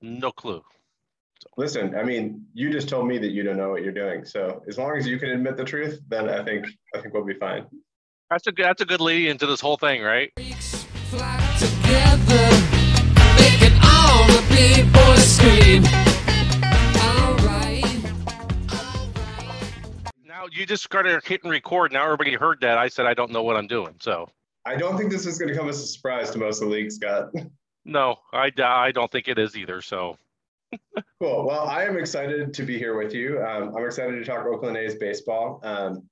no clue. So. Listen, I mean, you just told me that you don't know what you're doing. So as long as you can admit the truth, then I think I think we'll be fine. That's a good that's a good lead into this whole thing, right? Now you just started hitting record. Now everybody heard that. I said I don't know what I'm doing. So I don't think this is going to come as a surprise to most of the league, Scott. No, I, I don't think it is either. So cool. Well, I am excited to be here with you. Um, I'm excited to talk Oakland A's baseball. Um,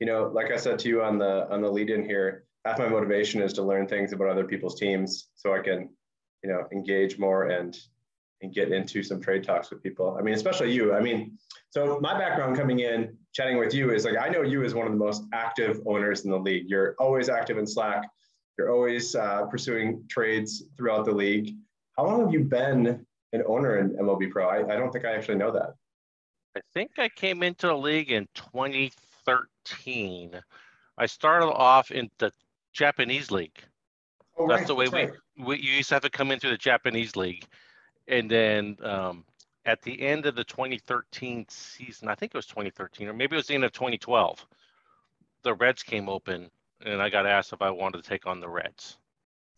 you know, like I said to you on the on the lead in here, half my motivation is to learn things about other people's teams so I can, you know, engage more and and get into some trade talks with people. I mean, especially you. I mean, so my background coming in, chatting with you is like I know you as one of the most active owners in the league. You're always active in Slack. You're always uh, pursuing trades throughout the league. How long have you been an owner in MLB Pro? I, I don't think I actually know that. I think I came into the league in 2013. I started off in the Japanese league. Oh, That's right. the way we, right. we you used to have to come into the Japanese league, and then um, at the end of the 2013 season, I think it was 2013 or maybe it was the end of 2012, the Reds came open, and I got asked if I wanted to take on the Reds.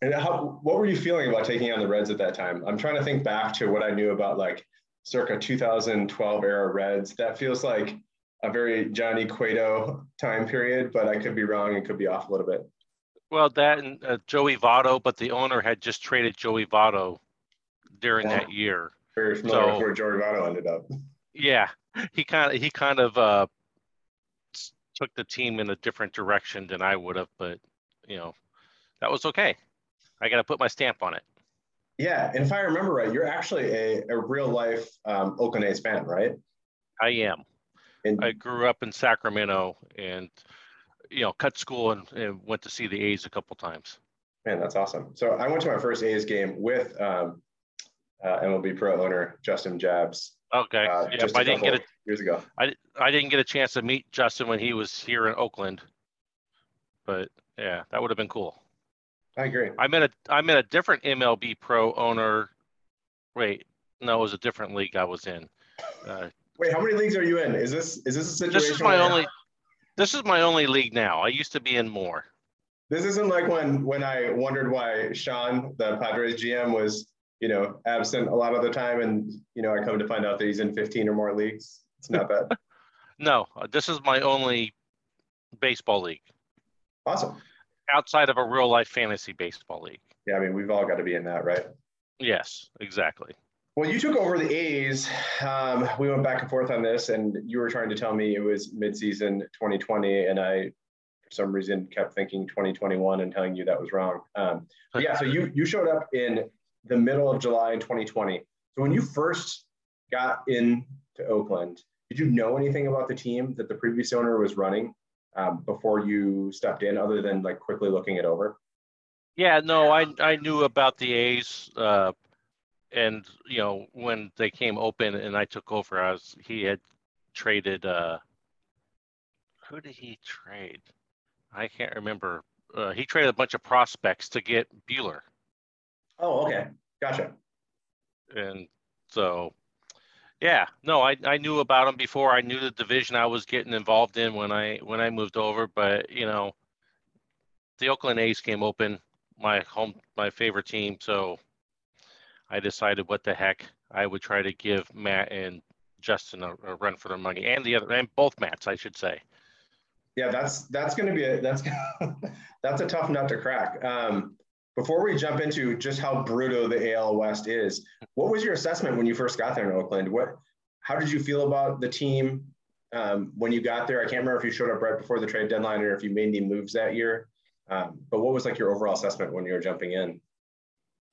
And how, what were you feeling about taking on the Reds at that time? I'm trying to think back to what I knew about like circa 2012 era Reds. That feels like a very Johnny Cueto time period, but I could be wrong and could be off a little bit. Well, that and uh, Joey Votto, but the owner had just traded Joey Votto during yeah. that year. Very familiar so, with where Joey Votto ended up. Yeah, he kind of he kind of uh, took the team in a different direction than I would have, but you know, that was okay. I got to put my stamp on it. Yeah, and if I remember right, you're actually a, a real life um, Oakland A's fan, right? I am. And I grew up in Sacramento and you know cut school and, and, went to see the A's a couple times. Man, that's awesome. So I went to my first A's game with um, uh, MLB Pro owner Justin Jabs. Okay. Uh, yeah, I didn't get a years ago. I I didn't get a chance to meet Justin when he was here in Oakland, but yeah, that would have been cool. I agree. I met a I met a different MLB Pro owner. Wait, no, it was a different league I was in. Uh, Wait, how many leagues are you in? Is this is this a situation? This is my only. This is my only league now. I used to be in more. This isn't like when when I wondered why Sean, the Padres GM, was you know absent a lot of the time, and you know I come to find out that he's in 15 or more leagues. It's not bad. no, uh, this is my only baseball league. Awesome. Outside of a real life fantasy baseball league. Yeah, I mean we've all got to be in that, right? Yes, exactly. Well, you took over the A's. Um, we went back and forth on this, and you were trying to tell me it was midseason 2020, and I, for some reason, kept thinking 2021 and telling you that was wrong. Um, yeah, so you you showed up in the middle of July in 2020. So when you first got in to Oakland, did you know anything about the team that the previous owner was running um, before you stepped in, other than like quickly looking it over? Yeah, no, I I knew about the A's. Uh, and you know when they came open and I took over, I was he had traded. Uh, who did he trade? I can't remember. Uh, he traded a bunch of prospects to get Buehler. Oh, okay, gotcha. And so, yeah, no, I, I knew about him before. I knew the division I was getting involved in when I when I moved over. But you know, the Oakland A's came open, my home, my favorite team. So I decided what the heck I would try to give Matt and Justin a, a run for their money, and the other, and both Matts, I should say. Yeah, that's that's going to be a that's that's a tough nut to crack. Um, before we jump into just how brutal the AL West is, what was your assessment when you first got there in Oakland? What, how did you feel about the team um, when you got there? I can't remember if you showed up right before the trade deadline or if you made any moves that year. Um, but what was like your overall assessment when you were jumping in?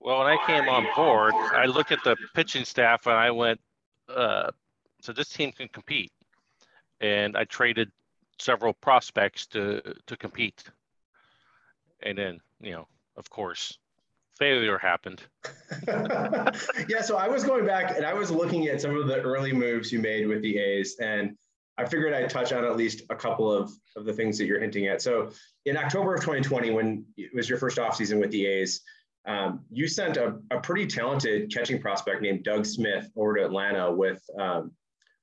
Well, when I came on board, I looked at the pitching staff and I went, uh, so this team can compete. And I traded several prospects to to compete. And then, you know, of course, failure happened. yeah, so I was going back and I was looking at some of the early moves you made with the A's, and I figured I'd touch on at least a couple of, of the things that you're hinting at. So in October of 2020, when it was your first offseason with the A's, Um, you sent a, a pretty talented catching prospect named Doug Smith over to Atlanta with um,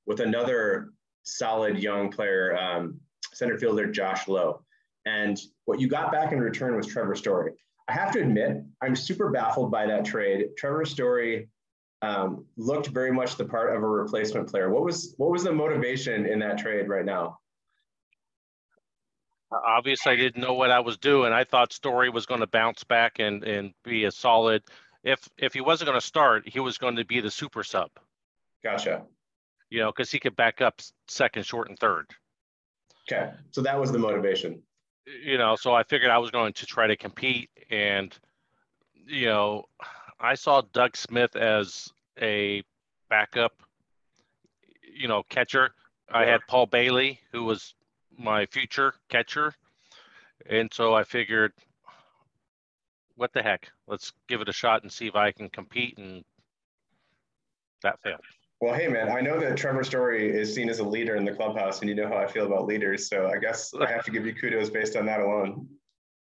with another solid young player, um, center fielder Josh Lowe. And what you got back in return was Trevor Story. I have to admit, I'm super baffled by that trade. Trevor Story um, looked very much the part of a replacement player. What was what was the motivation in that trade right now? Obviously, I didn't know what I was doing. I thought Story was going to bounce back and and be a solid. If if he wasn't going to start, he was going to be the super sub. Gotcha. You know, because he could back up second, short, and third. Okay, so that was the motivation. You know, so I figured I was going to try to compete, and you know, I saw Doug Smith as a backup, you know, catcher. I had Paul Bailey, who was my future catcher. And so I figured, what the heck? Let's give it a shot and see if I can compete. And that failed. Well, hey, man, I know that Trevor Story is seen as a leader in the clubhouse, and you know how I feel about leaders. So I guess I have to give you kudos based on that alone.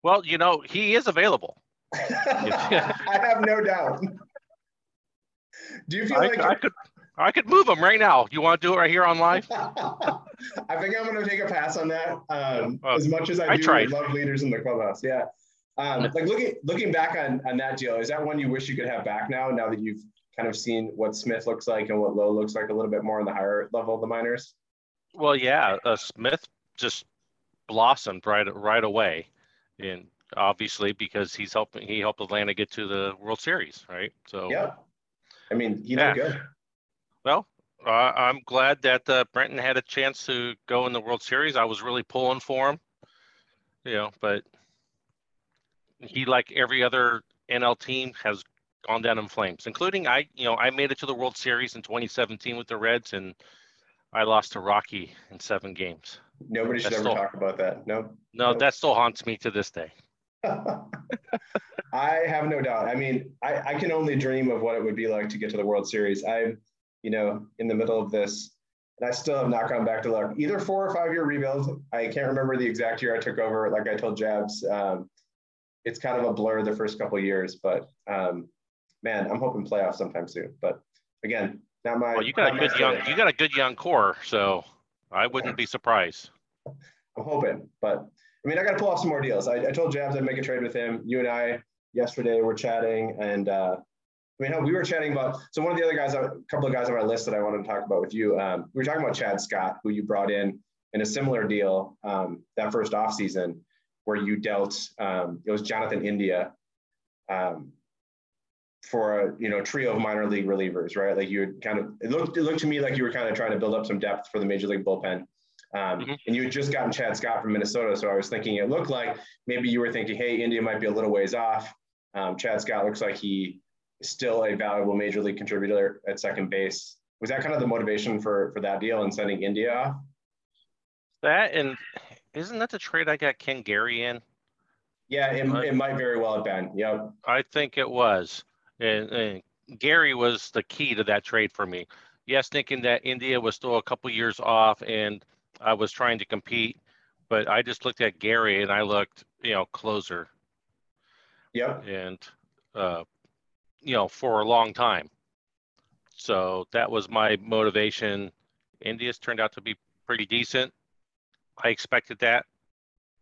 Well, you know, he is available. I have no doubt. Do you feel I, like I could I could move him right now? You want to do it right here on live? I think I'm going to take a pass on that. Um, uh, as much as I, I do tried. love leaders in the clubhouse, yeah. Um, like looking looking back on on that deal, is that one you wish you could have back now? Now that you've kind of seen what Smith looks like and what Lowe looks like a little bit more on the higher level of the minors. Well, yeah, uh, Smith just blossomed right right away, and obviously because he's helping he helped Atlanta get to the World Series, right? So yeah, I mean he yeah. good. Well, uh, I'm glad that uh, Brenton had a chance to go in the World Series. I was really pulling for him, you know, but he, like every other NL team, has gone down in flames, including I, you know, I made it to the World Series in 2017 with the Reds and I lost to Rocky in seven games. Nobody should ever still, talk about that. No. No, that still haunts me to this day. I have no doubt. I mean, I, I can only dream of what it would be like to get to the World Series. I'm, you know, in the middle of this, and I still have not gone back to luck. Either four or five year rebuild. I can't remember the exact year I took over. Like I told Jabs, um, it's kind of a blur the first couple years, but um, man, I'm hoping playoffs sometime soon. But again, not my. Well, you got a good young, you got a good young core, so I wouldn't be surprised. I'm hoping, but I mean, I got to pull off some more deals. I, I, told Jabs I'd make a trade with him. You and I yesterday were chatting, and uh, I mean, we were chatting about. So one of the other guys, a couple of guys on our list that I wanted to talk about with you, um, we were talking about Chad Scott, who you brought in in a similar deal um, that first off season, where you dealt. Um, it was Jonathan India. Um, for a you know trio of minor league relievers, right? Like you kind of it looked it looked to me like you were kind of trying to build up some depth for the major league bullpen. Um, mm-hmm. And you had just gotten Chad Scott from Minnesota. So I was thinking it looked like maybe you were thinking, hey, India might be a little ways off. Um, Chad Scott looks like he is still a valuable major league contributor at second base. Was that kind of the motivation for for that deal and sending India off? That and isn't that the trade I got Ken Gary in? Yeah, it, it might very well have been. Yep. I think it was. And, and Gary was the key to that trade for me. Yes, thinking that India was still a couple years off and I was trying to compete, but I just looked at Gary and I looked, you know, closer. Yeah. And, uh, you know, for a long time. So that was my motivation. India's turned out to be pretty decent. I expected that,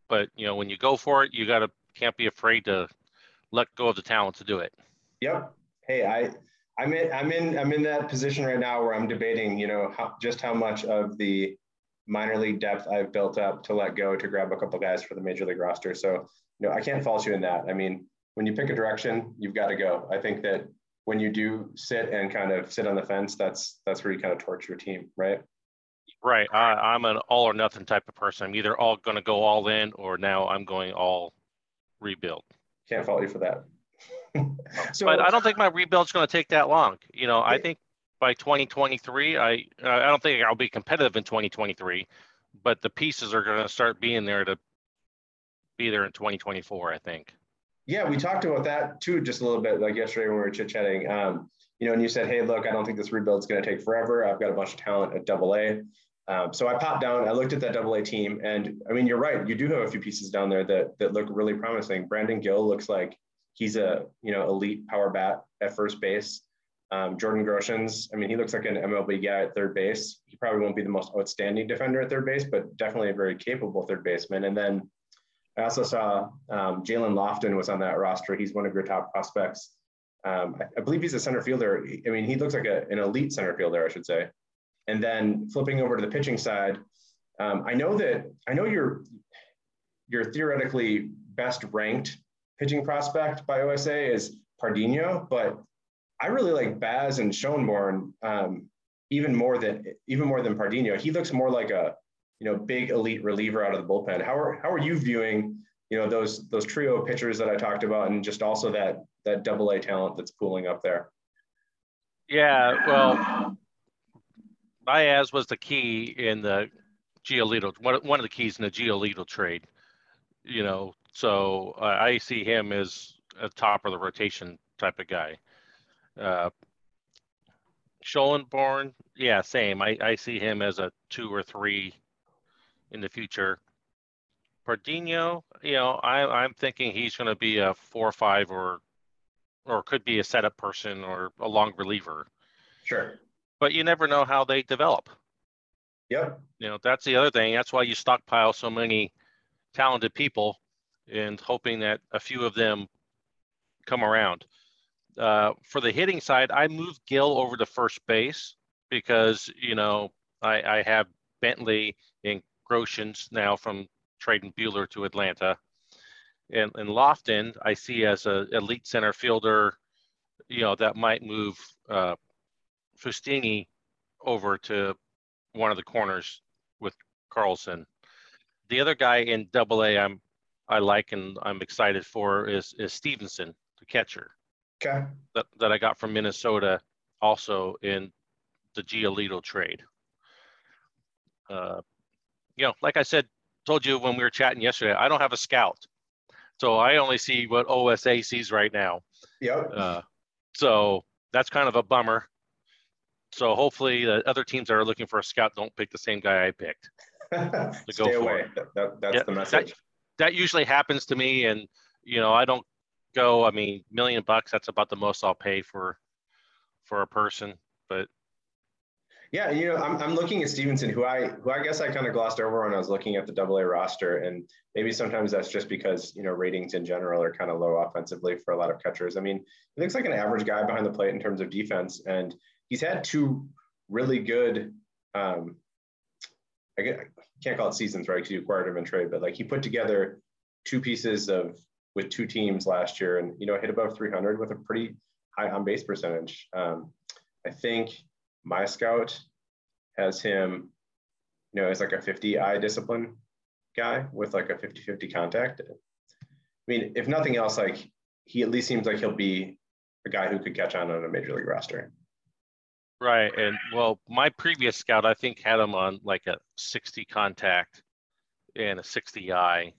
but you know, when you go for it, you gotta can't be afraid to let go of the talent to do it. Yep. Hey, I I'm in I'm in I'm in that position right now where I'm debating, you know, how, just how much of the minor league depth I've built up to let go to grab a couple guys for the major league roster. So, you know, I can't fault you in that. I mean, when you pick a direction, you've got to go. I think that when you do sit and kind of sit on the fence, that's that's where you kind of torch your team, right? Right. I, I'm an all or nothing type of person. I'm either all going to go all in, or now I'm going all rebuild. Can't fault you for that. so, but I don't think my rebuild's going to take that long. You know, I think by 2023. I I don't think I'll be competitive in 2023, but the pieces are going to start being there to be there in 2024. I think. Yeah, we talked about that too, just a little bit like yesterday when we were chit chatting. Um, you know, and you said, "Hey, look, I don't think this rebuild's going to take forever. I've got a bunch of talent at Double A." Um, so I popped down, I looked at that Double A team, and I mean, you're right. You do have a few pieces down there that that look really promising. Brandon Gill looks like he's a you know elite power bat at first base. Um, Jordan Groshans, I mean, he looks like an MLB guy at third base. He probably won't be the most outstanding defender at third base, but definitely a very capable third baseman. And then I also saw um, Jalen Lofton was on that roster. He's one of your top prospects. Um, I, I, believe he's a center fielder. I mean, he looks like a, an elite center fielder, I should say. And then flipping over to the pitching side, um, I know that I know you're you're theoretically best ranked pitching prospect by OSA is Pardinho, but I really like Baz and Schoenborn um, even more than even more than Pardinho. He looks more like a you know big elite reliever out of the bullpen. How are how are you viewing you know those those trio pitchers that I talked about, and just also that that double A talent that's pooling up there? Yeah, well, Baez was the key in the Giolito, one, one of the keys in the Giolito trade. You know, so uh, I see him as a top of the rotation type of guy. Uh, Schoenborn, yeah, same. I, I see him as a two or three in the future. Pardinho, you know, I, I'm thinking he's going to be a four or five or or could be a setup person or a long reliever. Sure. But you never know how they develop. Yep. You know, that's the other thing. That's why you stockpile so many talented people and hoping that a few of them come around. Uh, for the hitting side, I moved Gill over to first base because, you know, I, I have Bentley and Groshans now from trading Buehler to Atlanta. And, and Lofton, I see as an elite center fielder, you know, that might move uh, Fustini over to one of the corners with Carlson. The other guy in Double A, I'm I like and I'm excited for is is Stevenson, the catcher. Okay. That that I got from Minnesota, also in the Giolito trade. Uh, you know, like I said, told you when we were chatting yesterday, I don't have a scout, so I only see what OSA sees right now. Yep. Uh, so that's kind of a bummer. So hopefully the other teams that are looking for a scout don't pick the same guy I picked. to Stay go away. That, that, that's yeah, the message. That, that usually happens to me, and you know I don't go. I mean, million bucks. That's about the most I'll pay for for a person. But yeah, you know, I'm, I'm looking at Stevenson, who I who I guess I kind of glossed over when I was looking at the Double A roster, and maybe sometimes that's just because you know ratings in general are kind of low offensively for a lot of catchers. I mean, he looks like an average guy behind the plate in terms of defense, and he's had two really good. Um, I can't call it seasons, right? Because you acquired him in trade, but like he put together two pieces of with two teams last year, and you know hit above 300 with a pretty high on base percentage. Um, I think my scout has him, you know, as like a 50 eye discipline guy with like a 50-50 contact. I mean, if nothing else, like he at least seems like he'll be a guy who could catch on on a major league roster. Right. And well, my previous scout, I think, had him on like a 60 contact and a 60 eye,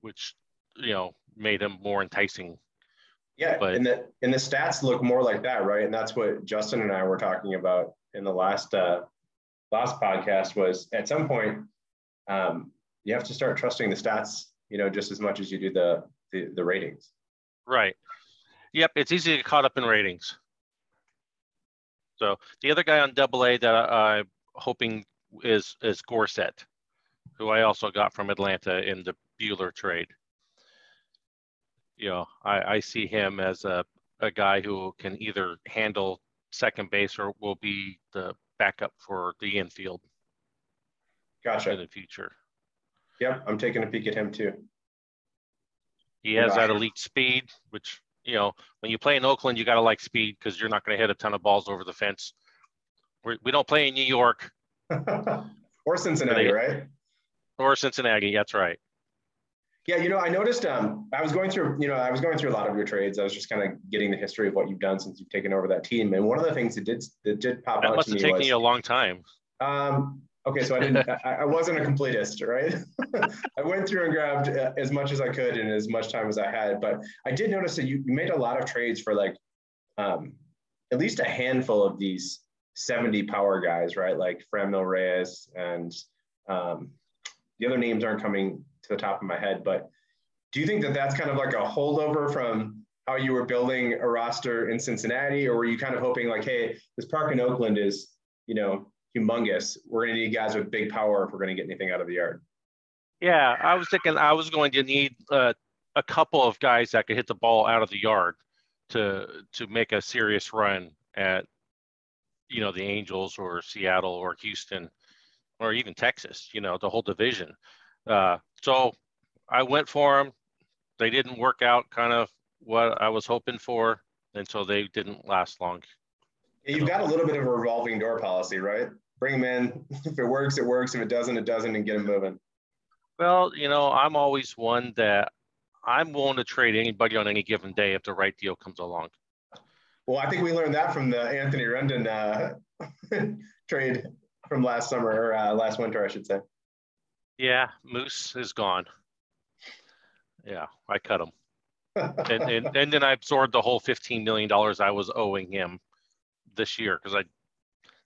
which, you know, made him more enticing. Yeah. But, and the, and the stats look more like that, right? And that's what Justin and I were talking about in the last, uh, last podcast was at some point, um, you have to start trusting the stats, you know, just as much as you do the, the, the ratings. Right. Yep. It's easy to get caught up in ratings. So the other guy on Double A that I, am hoping is is Gorsett, who I also got from Atlanta in the Buehler trade. You know, I, I see him as a, a guy who can either handle second base or will be the backup for the infield. Gotcha. In the future. Yep, I'm taking a peek at him too. He has that elite speed, which you know, when you play in Oakland, you got to like speed because you're not going to hit a ton of balls over the fence. We're, we do not play in New York or Cincinnati, right? Or Cincinnati. That's right. Yeah, you know, I noticed. Um, I was going through, you know, I was going through a lot of your trades. I was just kind of getting the history of what you've done since you've taken over that team. And one of the things that did that did pop that out must have taken was, you a long time. Um, Okay, so I didn't. I, I wasn't a completist, right? I went through and grabbed uh, as much as I could in as much time as I had. But I did notice that you, made a lot of trades for like um, at least a handful of these 70 power guys, right? Like Franmil Reyes and um, the other names aren't coming to the top of my head. But do you think that that's kind of like a holdover from how you were building a roster in Cincinnati, or were you kind of hoping like, hey, this park in Oakland is, you know, humongous. We're going to need guys with big power if we're going to get anything out of the yard. Yeah, I was thinking I was going to need uh, a couple of guys that could hit the ball out of the yard to to make a serious run at, you know, the Angels or Seattle or Houston, or even Texas. You know, the whole division. Uh, so I went for them. They didn't work out kind of what I was hoping for, and so they didn't last long. You've got a little bit of a revolving door policy, right? Bring them in. If it works, it works. If it doesn't, it doesn't, and get them moving. Well, you know, I'm always one that I'm willing to trade anybody on any given day if the right deal comes along. Well, I think we learned that from the Anthony Rendon uh, trade from last summer or uh, last winter, I should say. Yeah, Moose is gone. Yeah, I cut him. and, and, and then I absorbed the whole $15 million I was owing him this year because I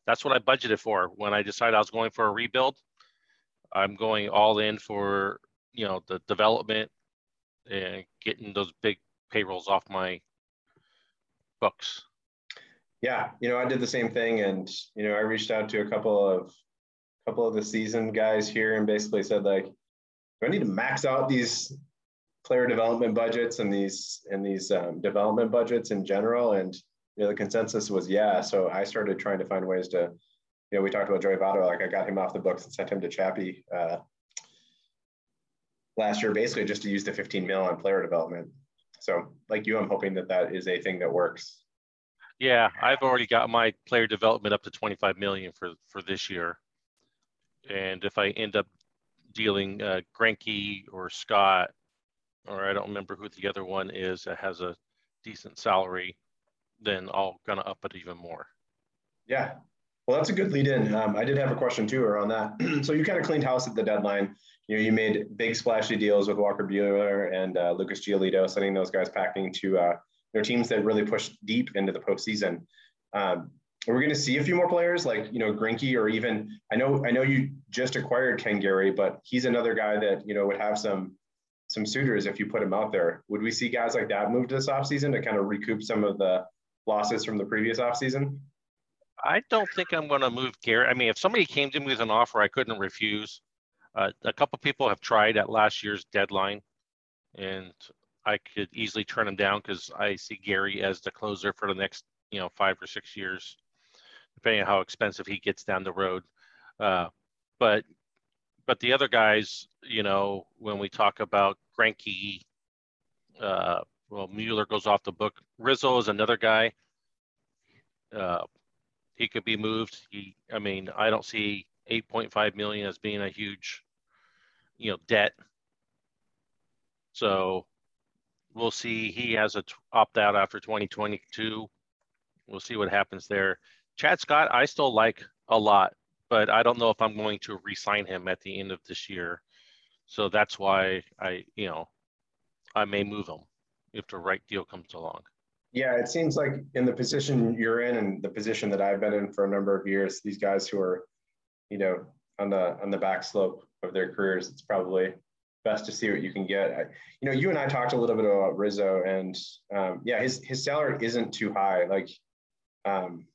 that's what I budgeted for when I decided I was going for a rebuild. I'm going all in for you know the development and getting those big payrolls off my books. Yeah, you know, I did the same thing, and you know, I reached out to a couple of couple of the seasoned guys here and basically said like, do I need to max out these player development budgets and these and these um, development budgets in general? And you know, the consensus was yeah. So I started trying to find ways to, you know, we talked about Joey Votto, like I got him off the books and sent him to Chappie uh, last year, basically just to use the 15 mil on player development. So like you, I'm hoping that that is a thing that works. Yeah, I've already got my player development up to 25 million for for this year, and if I end up dealing uh, Greinke or Scott, or I don't remember who the other one is that has a decent salary, then I'll gonna up it even more. Yeah. Well, that's a good lead in. Um, I did have a question too around that. so you kind of cleaned house at the deadline. You know, you made big splashy deals with Walker Buehler and uh, Lucas Giolito, sending those guys packing to uh, their teams that really pushed deep into the postseason. Um, are going to see a few more players like you know Greinke or even I know I know you just acquired Ken Gary, but he's another guy that you know would have some some suitors if you put him out there. Would we see guys like that move to this offseason to kind of recoup some of the losses from the previous offseason? I don't think I'm going to move Garrett. I mean, if somebody came to me with an offer I couldn't refuse, uh, a couple people have tried at last year's deadline, and I could easily turn them down because I see Gary as the closer for the next, you know, five or six years, depending on how expensive he gets down the road. Uh, but but the other guys, you know, when we talk about Greinke, uh, well, Mueller goes off the book. Rizzo is another guy. Uh, he could be moved. He, I mean, I don't see 8.5 million as being a huge, you know, debt. So we'll see. He has a t- opt out after 2022. We'll see what happens there. Chad Scott, I still like a lot, but I don't know if I'm going to re-sign him at the end of this year. So that's why I, you know, I may move him if the right deal comes along. Yeah, it seems like in the position you're in and the position that I've been in for a number of years, these guys who are, you know, on the on the back slope of their careers, it's probably best to see what you can get. I, you know, you and I talked a little bit about Rizzo, and um, yeah, his his salary isn't too high. Like, um,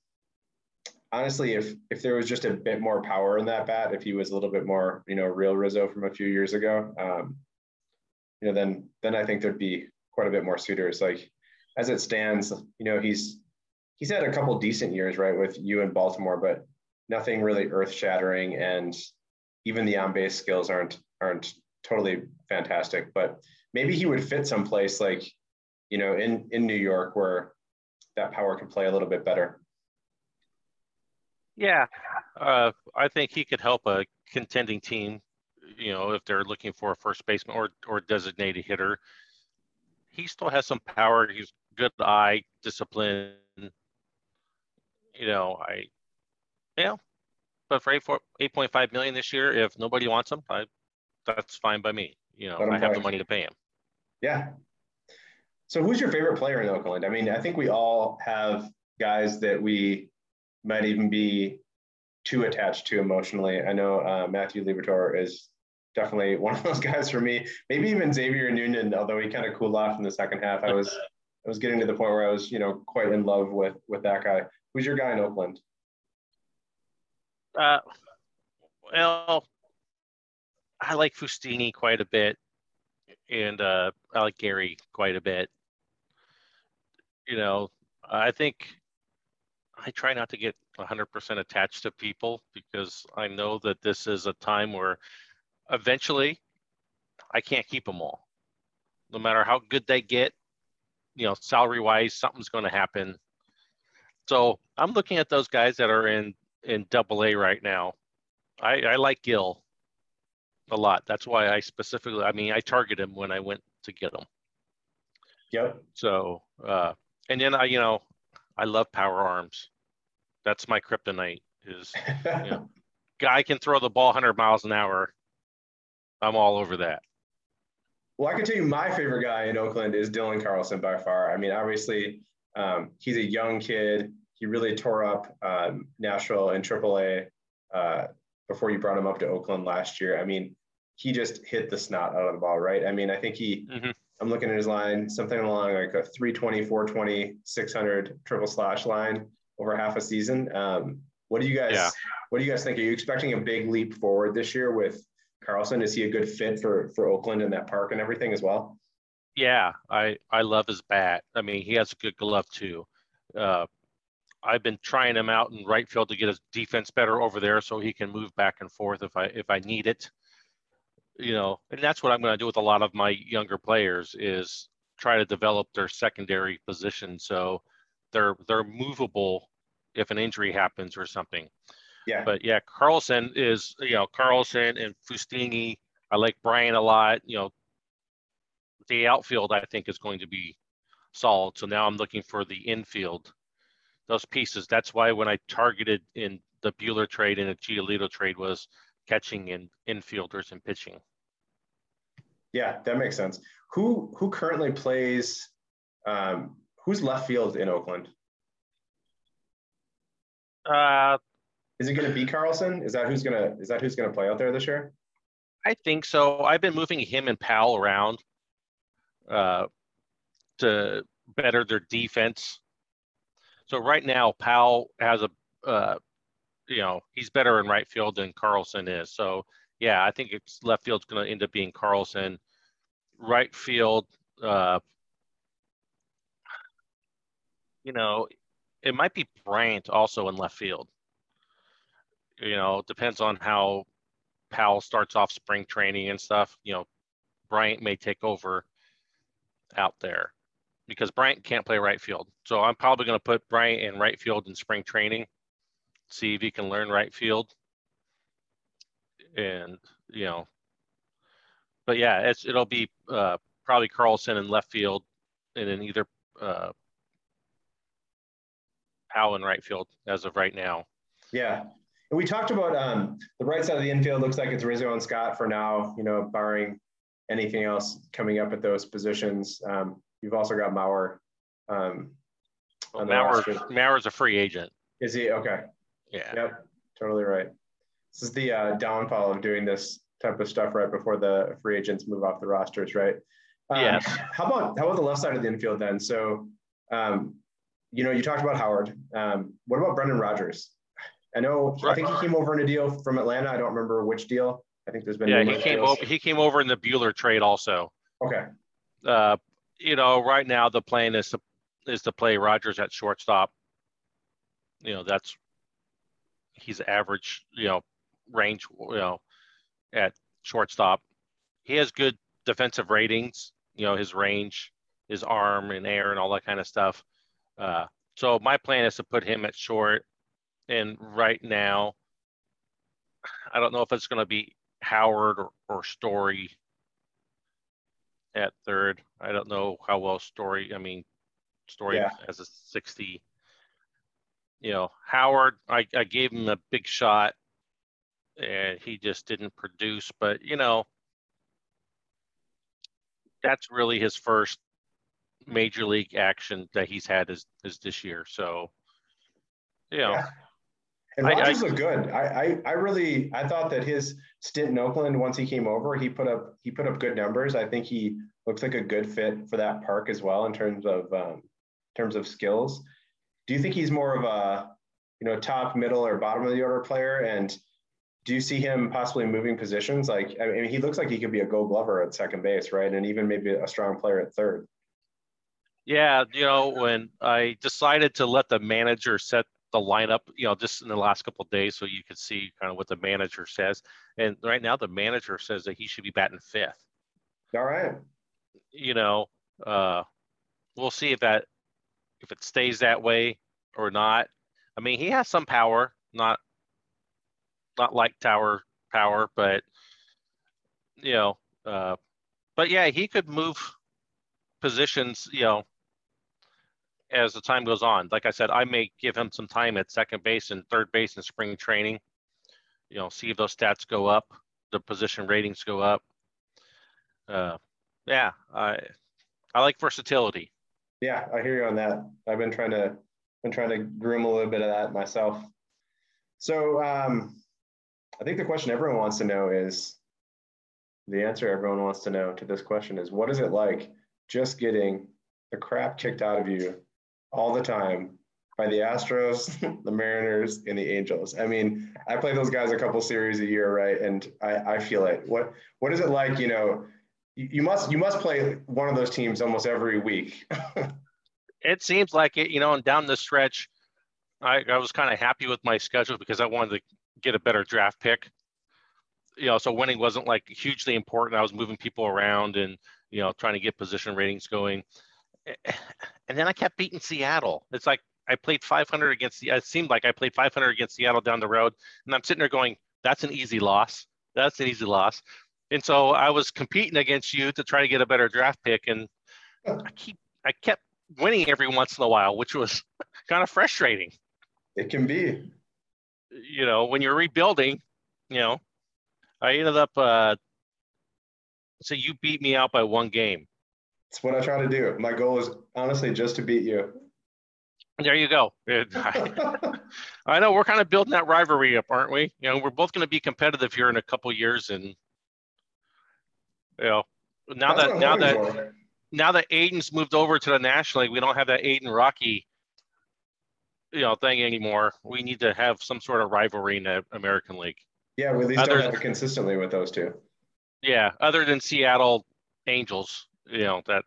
honestly, if if there was just a bit more power in that bat, if he was a little bit more, you know, real Rizzo from a few years ago, um, you know, then then I think there'd be quite a bit more suitors. Like as it stands, you know, he's he's had a couple decent years, right, with you in Baltimore, but nothing really earth shattering, and even the on base skills aren't aren't totally fantastic. But maybe he would fit someplace like, you know, in in New York where that power could play a little bit better. Yeah, uh, I think he could help a contending team. You know, if they're looking for a first baseman or or designated hitter, he still has some power. He's good eye, discipline. You know, I, yeah, but for eight eight point five million this year, if nobody wants him, I, that's fine by me. You know, I have the money to pay him. Yeah. So, who's your favorite player in Oakland? I mean, I think we all have guys that we might even be too attached to emotionally. I know uh, Matthew Liberatore is definitely one of those guys for me. Maybe even Xavier Noonan, although he kind of cooled off in the second half. I was I was getting to the point where I was, you know, quite in love with with that guy. Who's your guy in Oakland? Uh, well, I like Fustini quite a bit, and uh, I like Gary quite a bit. You know, I think I try not to get 100% attached to people because I know that this is a time where eventually I can't keep them all. No matter how good they get, you know, salary wise, something's going to happen. So I'm looking at those guys that are in in Double A right now. I, I like Gill a lot. That's why I specifically, I mean, I target him when I went to get him. Yep. So, uh, and then I, you know, I love power arms. That's my kryptonite. Is you know, guy can throw the ball 100 miles an hour. I'm all over that. Well, I can tell you my favorite guy in Oakland is Dylan Carlson by far. I mean, obviously, um, he's a young kid. He really tore up um, Nashville and AAA uh, before you brought him up to Oakland last year. I mean, he just hit the snot out of the ball, right? I mean, I think he, mm-hmm. I'm looking at his line, something along like a 320, 420, 600 triple slash line over half a season. Um, what do you guys, yeah. what do you guys think? Are you expecting a big leap forward this year with Carlson? Is he a good fit for, for Oakland and that park and everything as well? Yeah, I, I love his bat. I mean, he has a good glove too. Uh, I've been trying him out in right field to get his defense better over there so he can move back and forth if I if I need it you know, and that's what I'm going to do with a lot of my younger players is try to develop their secondary position so they're they're movable if an injury happens or something. Yeah. But yeah, Carlson is you know Carlson and Fustini. I like Brian a lot. You know, the outfield I think is going to be solid. So now I'm looking for the infield, those pieces. That's why when I targeted in the Buehler trade and the Giolito trade was catching and infielders and pitching. Yeah, that makes sense. Who who currently plays? Um, who's left field in Oakland? Uh, is it going to be Carlson? Is that who's going to is that who's going to play out there this year? I think so. I've been moving him and Powell around uh, to better their defense. So right now, Powell has a uh, you know, he's better in right field than Carlson is. So yeah, I think it's left field's going to end up being Carlson. Right field, uh, you know, it might be Bryant also in left field. You know, depends on how Powell starts off spring training and stuff. You know, Bryant may take over out there because Bryant can't play right field. So I'm probably going to put Bryant in right field in spring training see if he can learn right field. And, you know, but yeah, it's, it'll be uh, probably Carlson in left field and then either uh, Powell in right field as of right now. Yeah. And we talked about um, the right side of the infield looks like it's Rizzo and Scott for now, you know, barring anything else coming up at those positions. Um, you've also got Mauer. Um, well, Mauer, Mauer's a free agent. Is he? Okay. Yeah. Yep. Totally right. This is the uh, downfall of doing this type of stuff right before the free agents move off the rosters, right? Um, yes. How about how about the left side of the infield then? So, um, you know, you talked about Howard. Um, what about Brendan Rodgers? I know. Right. I think he came over in a deal from Atlanta. I don't remember which deal. I think there's been. Yeah, he came deals. over. He came over in the Buehler trade also. Okay. Uh, you know, right now the plan is to is to play Rodgers at shortstop. You know, that's he's average, you know, range, you know, at shortstop. He has good defensive ratings, you know, his range, his arm and air and all that kind of stuff. Uh, so my plan is to put him at short. And right now, I don't know if it's going to be Howard or, or Story at third. I don't know how well Story, I mean, Story yeah. has a 60 you know, Howard, I, I gave him a big shot and he just didn't produce. But, you know, that's really his first major league action that he's had is, is this year. So, you know. Yeah. And Rodgers looked good. I, I I really I thought that his stint in Oakland once he came over, he put up he put up good numbers. I think he looks like a good fit for that park as well in terms of um, in terms of skills. Do you think he's more of a you know top, middle, or bottom of the order player? And do you see him possibly moving positions? Like I mean, he looks like he could be a Gold Glover at second base, right? And even maybe a strong player at third. Yeah, you know, when I decided to let the manager set the lineup, you know, just in the last couple days, so you could see kind of what the manager says. And right now, the manager says that he should be batting fifth. All right. You know, uh, we'll see if that if it stays that way or not. I mean, he has some power, not not like tower power, but you know, uh, but yeah, he could move positions, you know, as the time goes on. Like I said, I may give him some time at second base and third base in spring training. You know, see if those stats go up, the position ratings go up. Uh, yeah, I I like versatility. Yeah, I hear you on that. I've been trying to been trying to groom a little bit of that myself. So um, I think the question everyone wants to know is the answer everyone wants to know to this question is what is it like just getting the crap kicked out of you all the time by the Astros, the Mariners, and the Angels. I mean, I play those guys a couple series a year, right? And I, I feel it. What what is it like? You know, you, you must you must play one of those teams almost every week. it seems like it. You know, and down the stretch, I, I was kind of happy with my schedule because I wanted to get a better draft pick. You know, so winning wasn't like hugely important. I was moving people around and you know trying to get position ratings going and then I kept beating Seattle. It's like I played 500 against the. It seemed like I played 500 against Seattle down the road, and I'm sitting there going, "That's an easy loss. That's an easy loss." And so I was competing against you to try to get a better draft pick, and I keep I kept winning every once in a while, which was kind of frustrating. It can be. You know, when you're rebuilding, you know, I ended up. Uh, so you beat me out by one game. It's what I try to do. My goal is honestly just to beat you. There you go. I know we're kind of building that rivalry up, aren't we? You know, we're both going to be competitive here in a couple years, and you know, now That's that now that now that Aiden's moved over to the National League, we don't have that Aiden Rocky, you know, thing anymore. We need to have some sort of rivalry in the American League. Yeah, we at least other, don't have it consistently with those two. Yeah, other than Seattle Angels you know that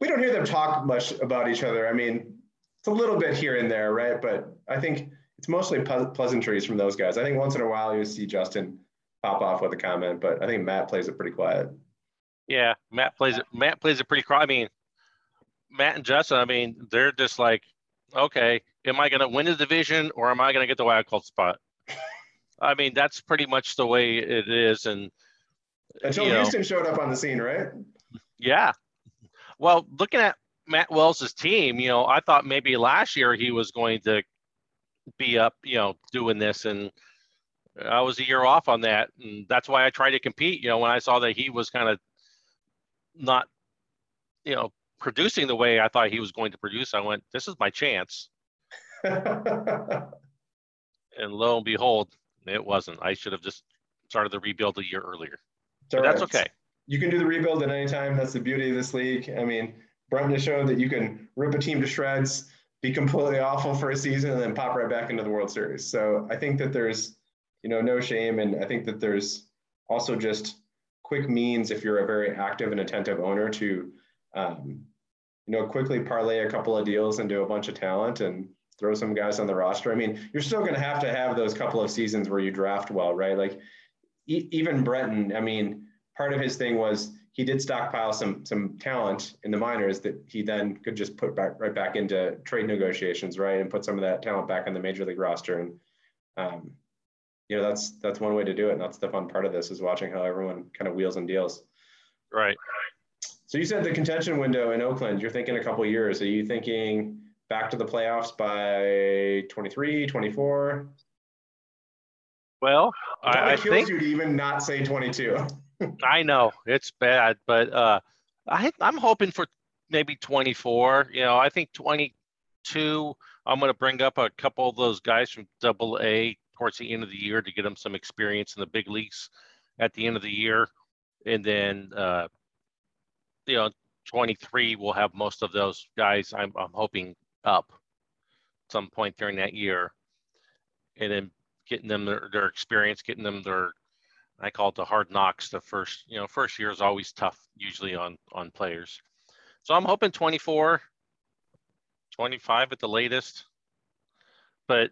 we don't hear them talk much about each other. I mean, it's a little bit here and there, right? But I think it's mostly pleasantries from those guys. I think once in a while you see Justin pop off with a comment, but I think Matt plays it pretty quiet. Yeah, Matt plays it. Matt plays it pretty quiet. I mean, Matt and Justin. I mean, they're just like, okay, am I going to win the division or am I going to get the wild card spot? I mean, that's pretty much the way it is, and until Houston know, showed up on the scene, right? Yeah. Well, looking at Matt Wells' team, you know, I thought maybe last year he was going to be up, you know, doing this, and I was a year off on that, and that's why I tried to compete. You know, when I saw that he was kind of not, you know, producing the way I thought he was going to produce, I went, "This is my chance." and lo and behold, it wasn't. I should have just started the rebuild a year earlier. That's okay. You can do the rebuild at any time. That's the beauty of this league. I mean, Brenton has shown that you can rip a team to shreds, be completely awful for a season, and then pop right back into the World Series. So I think that there's, you know, no shame, and I think that there's also just quick means if you're a very active and attentive owner to, um, you know, quickly parlay a couple of deals into a bunch of talent and throw some guys on the roster. I mean, you're still going to have to have those couple of seasons where you draft well, right? Like even Brenton, I mean, part of his thing was he did stockpile some some talent in the minors that he then could just put back right back into trade negotiations, right, and put some of that talent back on the major league roster. And um, you know, that's that's one way to do it. And that's the fun part of this is watching how everyone kind of wheels and deals. Right. So you said the contention window in Oakland. You're thinking a couple years. Are you thinking back to the playoffs by 23, 24? Well, I, I think you to even not say 22. I know it's bad, but uh, I I'm hoping for maybe 24. You know, I think 22 I'm going to bring up a couple of those guys from Double A towards the end of the year to get them some experience in the big leagues at the end of the year, and then uh, you know 23 we'll have most of those guys. I'm I'm hoping up some point during that year, and then getting them their, their experience, getting them their I call it the hard knocks. The first, you know, first year is always tough, usually on on players. So I'm hoping 24, 25 at the latest. But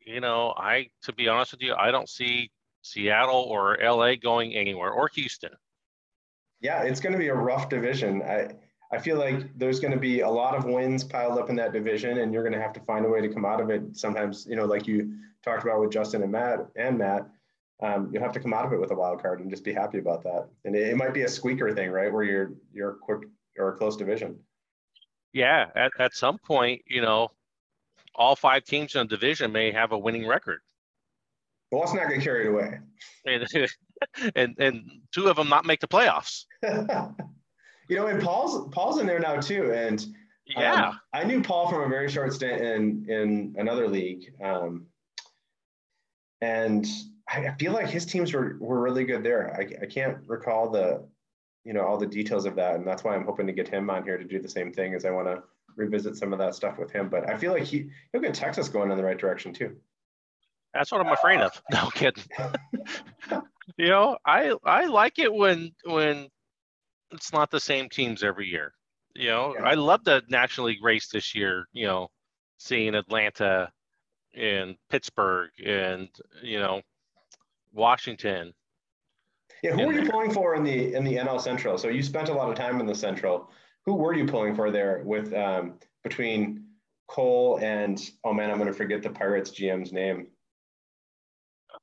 you know, I to be honest with you, I don't see Seattle or LA going anywhere or Houston. Yeah, it's going to be a rough division. I I feel like there's going to be a lot of wins piled up in that division, and you're going to have to find a way to come out of it. Sometimes, you know, like you talked about with Justin and Matt and Matt, um, you'll have to come out of it with a wild card and just be happy about that. And it, it might be a squeaker thing, right, where you're you're quick or a close division. Yeah, at, at some point, you know, all five teams in a division may have a winning record. Well, let's not get carried away. And and, and two of them not make the playoffs. you know, and Paul's Paul's in there now too, and yeah, um, I knew Paul from a very short stint in in another league, um, and I, I feel like his teams were were really good there. I, I can't recall the you know all the details of that, and that's why I'm hoping to get him on here to do the same thing. As I want to revisit some of that stuff with him. But I feel like he he'll get Texas going in the right direction too. That's what I'm afraid of. No kidding. you know, I I like it when when it's not the same teams every year. You know, yeah. I love the National League race this year. You know, seeing Atlanta and Pittsburgh and you know Washington. Yeah, who were you pulling for in the in the NL Central? So you spent a lot of time in the Central. Who were you pulling for there with um, between Cole and oh man, I'm going to forget the Pirates GM's name.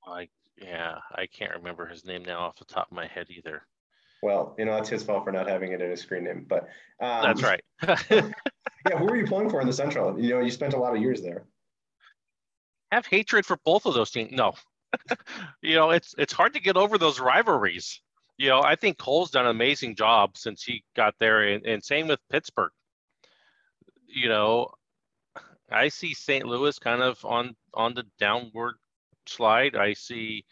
I yeah, I can't remember his name now off the top of my head either. Well, you know that's his fault for not having it in his screen name, but um, that's right. yeah, who were you pulling for in the Central? You know, you spent a lot of years there. Have hatred for both of those teams. No, you know, it's it's hard to get over those rivalries. You know, I think Cole's done an amazing job since he got there, and, and same with Pittsburgh. You know, I see St. Louis kind of on on the downward slide. I see.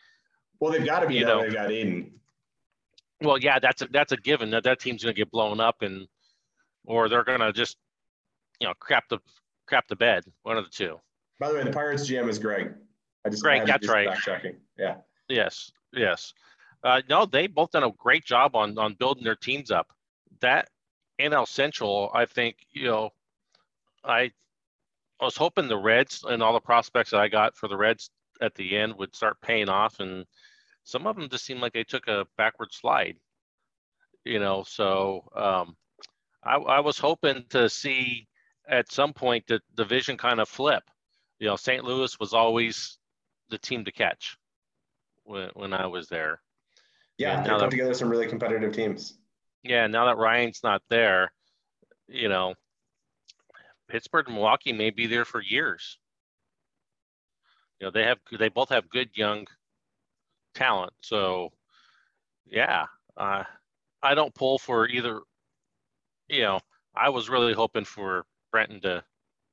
Well, they've got to be. You know, they got Aiden. Well, yeah, that's a, that's a given that that team's going to get blown up, and or they're going to just, you know, crap the crap the bed. One of the two. By the way, the Pirates GM is Greg. I just Greg, that's right. Checking. Yeah. Yes. Yes. Uh, no, they both done a great job on on building their teams up. That NL Central, I think, you know, I I was hoping the Reds and all the prospects that I got for the Reds at the end would start paying off, and some of them just seemed like they took a backward slide. You know, so um, I, I was hoping to see at some point the division kind of flip. You know, St. Louis was always the team to catch when, when I was there. Yeah, they put that, together some really competitive teams. Yeah, now that Ryan's not there, you know, Pittsburgh and Milwaukee may be there for years. You know, they have they both have good young talent. So, yeah, uh, I don't pull for either. You know, I was really hoping for Brenton to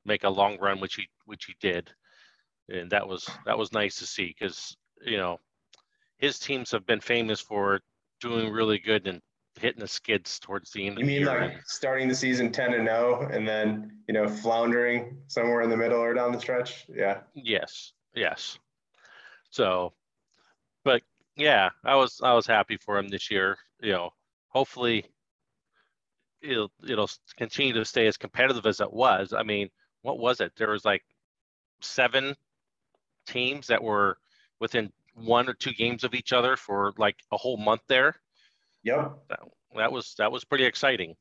make a long run, which he which he did and that was that was nice to see because you know his teams have been famous for doing really good and hitting the skids towards the end. You mean like starting the season ten and zero, and then you know floundering somewhere in the middle or down the stretch? Yeah. Yes. Yes. So, but yeah, I was I was happy for him this year. You know, hopefully it'll it'll continue to stay as competitive as it was. I mean, what was it? There was like seven teams that were within one or two games of each other for like a whole month there. Yep. That, that was that was pretty exciting.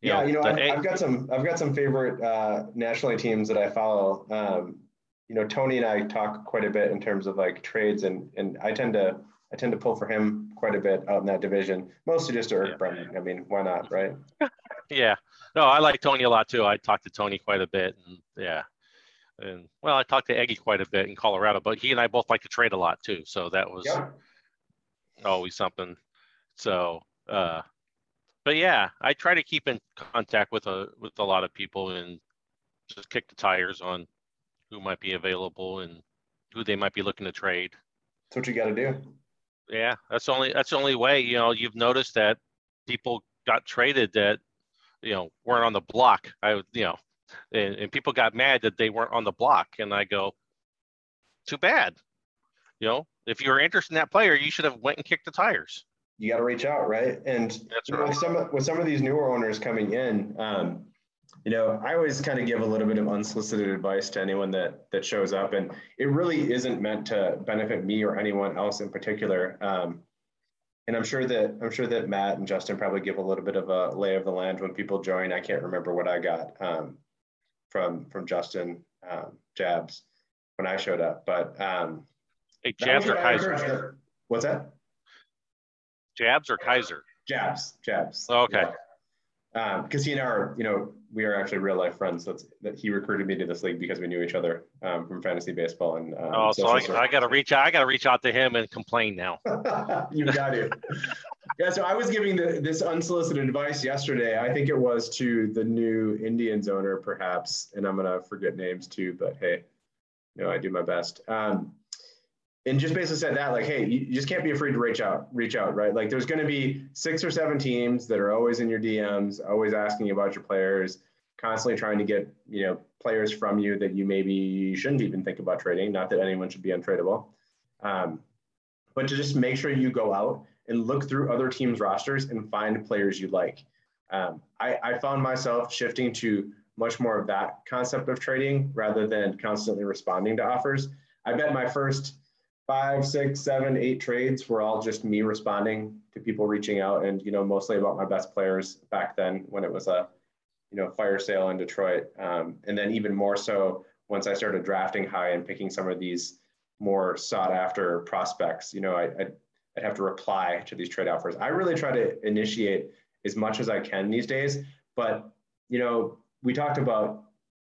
You yeah, know, you know, I've, I've, got some I've got some favorite uh, national teams that I follow. Um, you know, Tony and I talk quite a bit in terms of like trades, and and I tend to I tend to pull for him quite a bit out in that division, mostly just to Earth yeah. Brennan. I mean, why not, right? yeah. No, I like Tony a lot too. I talk to Tony quite a bit, and yeah, and well, I talked to Eggy quite a bit in Colorado, but he and I both like to trade a lot too. So that was yep. always something. So, uh, but yeah, I try to keep in contact with a with a lot of people, and just kick the tires on who might be available and who they might be looking to trade. That's what you got to do. Yeah, that's only that's the only way. You know, you've noticed that people got traded that you know weren't on the block. I you know, and, and people got mad that they weren't on the block, and I go, too bad. You know, if you were interested in that player, you should have went and kicked the tires. You got to reach out, right? And That's you know, with some with some of these newer owners coming in, um, you know, I always kind of give a little bit of unsolicited advice to anyone that that shows up, and it really isn't meant to benefit me or anyone else in particular. Um, and I'm sure that I'm sure that Matt and Justin probably give a little bit of a lay of the land when people join. I can't remember what I got um, from from Justin um, Jabs when I showed up, but um, Hey, Jabs or what I encouraged Kaiser? What's that? Jabs or Kaiser? Jabs, Jabs. Oh, Okay. Yeah. Because he and I are, you know, we are actually real life friends. That's that he recruited me to this league because we knew each other um, from fantasy baseball and. Um, Oh, so I, I got to reach out. I got to reach out to him and complain now. you got to. Yeah, so I was giving the, this unsolicited advice yesterday. I think it was to the new Indians owner, perhaps, and I'm gonna forget names too. But hey, you know, I do my best. Um, and just basically said that, like, hey, you, just can't be afraid to reach out, reach out, right? Like, there's to be six or seven teams that are always in your DMs, always asking about your players, constantly trying to get, you know, players from you that you maybe shouldn't even think about trading. Not that anyone should be untradeable, um, but to just make sure you go out and look through other teams' rosters and find players you like. Um, I, I found myself shifting to much more of that concept of trading rather than constantly responding to offers. I bet my first five, six, seven, eight trades were all just me responding to people reaching out and, you know, mostly about my best players back then when it was a, you know, fire sale in Detroit. Um, and then even more so once I started drafting high and picking some of these more sought after prospects, you know, I, I'd, I'd have to reply to these trade offers. I really try to initiate as much as I can these days, but, you know, we talked about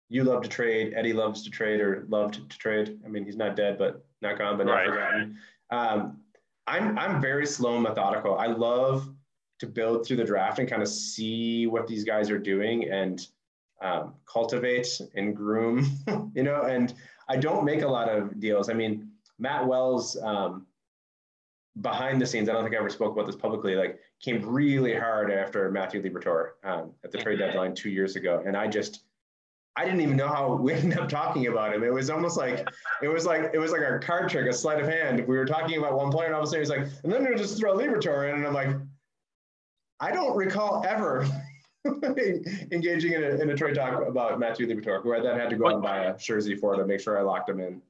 you love to trade, Eddie loves to trade or loved to trade. I mean, he's not dead, but not gone, but not Right. forgotten. Um, I'm I'm very slow and methodical. I love to build through the draft and kind of see what these guys are doing and um, cultivate and groom, you know. And I don't make a lot of deals. I mean, Matt Wells um, behind the scenes. I don't think I ever spoke about this publicly. Like, came really hard after Matthew Liberatore um, at the trade deadline two years ago, and I just I didn't even know how we ended up talking about him. It was almost like it was like it was like a card trick, a sleight of hand. We were talking about one player, and all of a sudden he's like, and then we just throw Liberatore in, and I'm like, I don't recall ever engaging in a, in a trade talk about Matthew Liberatore, who I then had to go out and buy a jersey for to make sure I locked him in.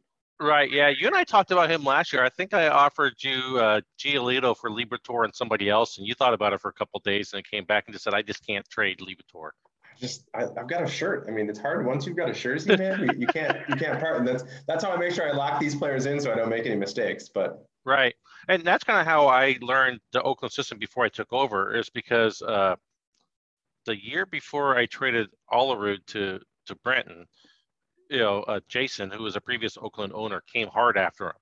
Right. Yeah. You and I talked about him last year. I think I offered you uh, Giolito for Liberatore and somebody else, and you thought about it for a couple days, and it came back and just said, "I just can't trade Liberatore." Just I, I've got a shirt. I mean, it's hard once you've got a jersey, man. you, you can't you can't part. And that's that's how I make sure I lock these players in so I don't make any mistakes. But Right. And that's kind of how I learned the Oakland system before I took over, is because uh, the year before I traded Olerud to to Brenton, you know, uh, Jason, who was a previous Oakland owner, came hard after him.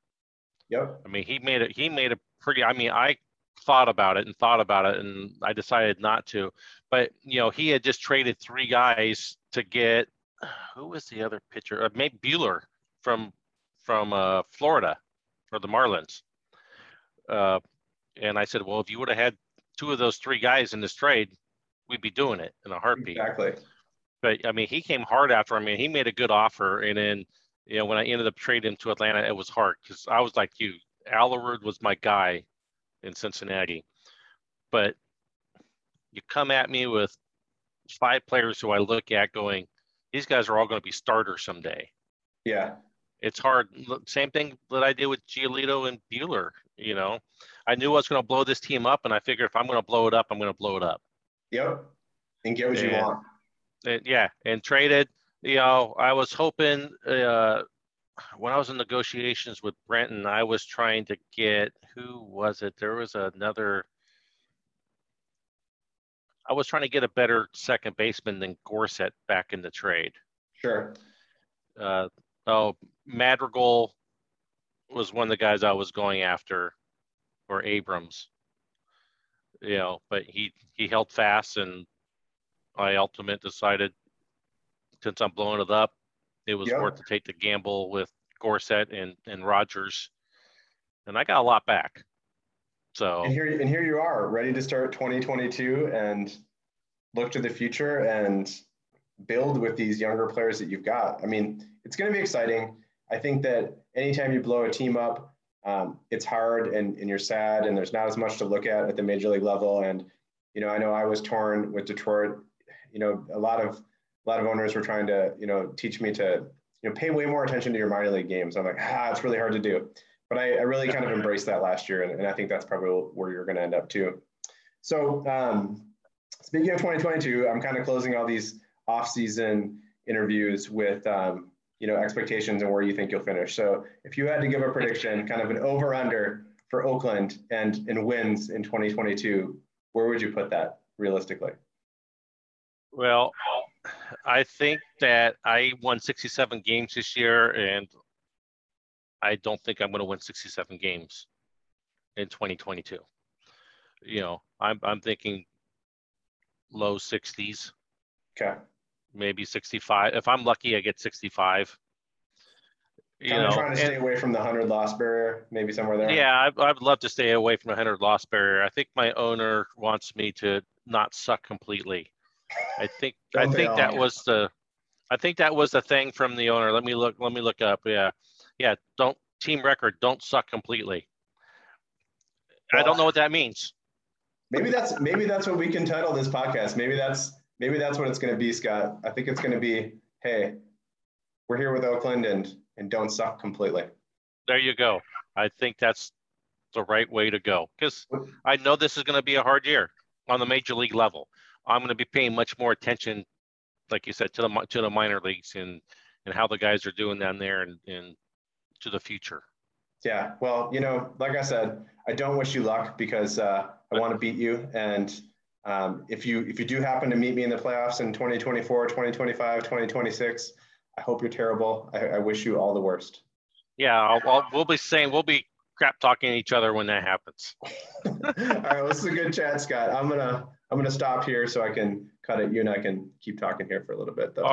yep, I mean, he made it. He made a pretty. I mean, I thought about it and thought about it, and I decided not to. But you know, he had just traded three guys to get who was the other pitcher? Uh, maybe Buehler from from uh, Florida for the Marlins. Uh, and I said, well, if you would have had two of those three guys in this trade, we'd be doing it in a heartbeat exactly. But I mean, he came hard after him, and he made a good offer. And then, you know, when I ended up trading him to Atlanta, it was hard because I was like you. Olerud was my guy in Cincinnati, but you come at me with five players who I look at going, these guys are all going to be starters someday. Yeah, It's hard. Same thing that I did with Giolito and Buehler. You know, I knew I was going to blow this team up, and I figured if I'm going to blow it up, I'm going to blow it up. yep. And get what you want. And, yeah, and traded. You know, I was hoping uh, when I was in negotiations with Brenton, I was trying to get who was it? There was another. I was trying to get a better second baseman than Gorset back in the trade. Sure. Uh, oh, Madrigal was one of the guys I was going after, or Abrams. You know, but he he held fast, and I ultimately decided since I'm blowing it up, it was yep. worth to take the gamble with Gorsett and and Rodgers, and I got a lot back. So and here and here you are, ready to start 2022 and look to the future and build with these younger players that you've got. I mean, it's going to be exciting. I think that anytime you blow a team up, um, it's hard and, and you're sad and there's not as much to look at at the major league level. And, you know, I know I was torn with Detroit. You know, a lot of a lot of owners were trying to, you know, teach me to, you know, pay way more attention to your minor league games. I'm like, ah, it's really hard to do. But I, I really kind of embraced that last year, and, and I think that's probably where you're going to end up too. So, um, speaking of 2022, I'm kind of closing all these off-season interviews with um, you know expectations and where you think you'll finish. So if you had to give a prediction, kind of an over/under for Oakland and and wins in 2022, where would you put that realistically? Well, I think that I won 67 games this year, and I don't think I'm going to win 67 games in 2022. You know, I'm I'm thinking low 60s. Okay maybe 65. If I'm lucky, I get 65. You kind know, trying to stay away from the 100 loss barrier, maybe somewhere there. Yeah, I, I would love to stay away from the 100 loss barrier. I think my owner wants me to not suck completely. I think I oh, think that was the I think that was the thing from the owner. Let me look. Let me look up. Yeah, yeah. Don't team record. Don't suck completely. Well, I don't know what that means. Maybe that's maybe that's what we can title this podcast. Maybe that's maybe that's what it's going to be, Scott. I think it's going to be, hey, we're here with Oakland and and don't suck completely. There you go. I think that's the right way to go because I know this is going to be a hard year on the major league level. I'm going to be paying much more attention, like you said, to the to the minor leagues and and how the guys are doing down there and, and to the future. Yeah, well, you know, like I said, I don't wish you luck because uh, I want to beat you and um, if you if you do happen to meet me in the playoffs in 2024, 2025, 2026, I hope you're terrible. I, I wish you all the worst. Yeah, I'll, I'll, we'll be saying we'll be crap talking to each other when that happens. all right, well, this is a good chat, Scott. I'm gonna I'm gonna stop here so I can cut it. You and I can keep talking here for a little bit though.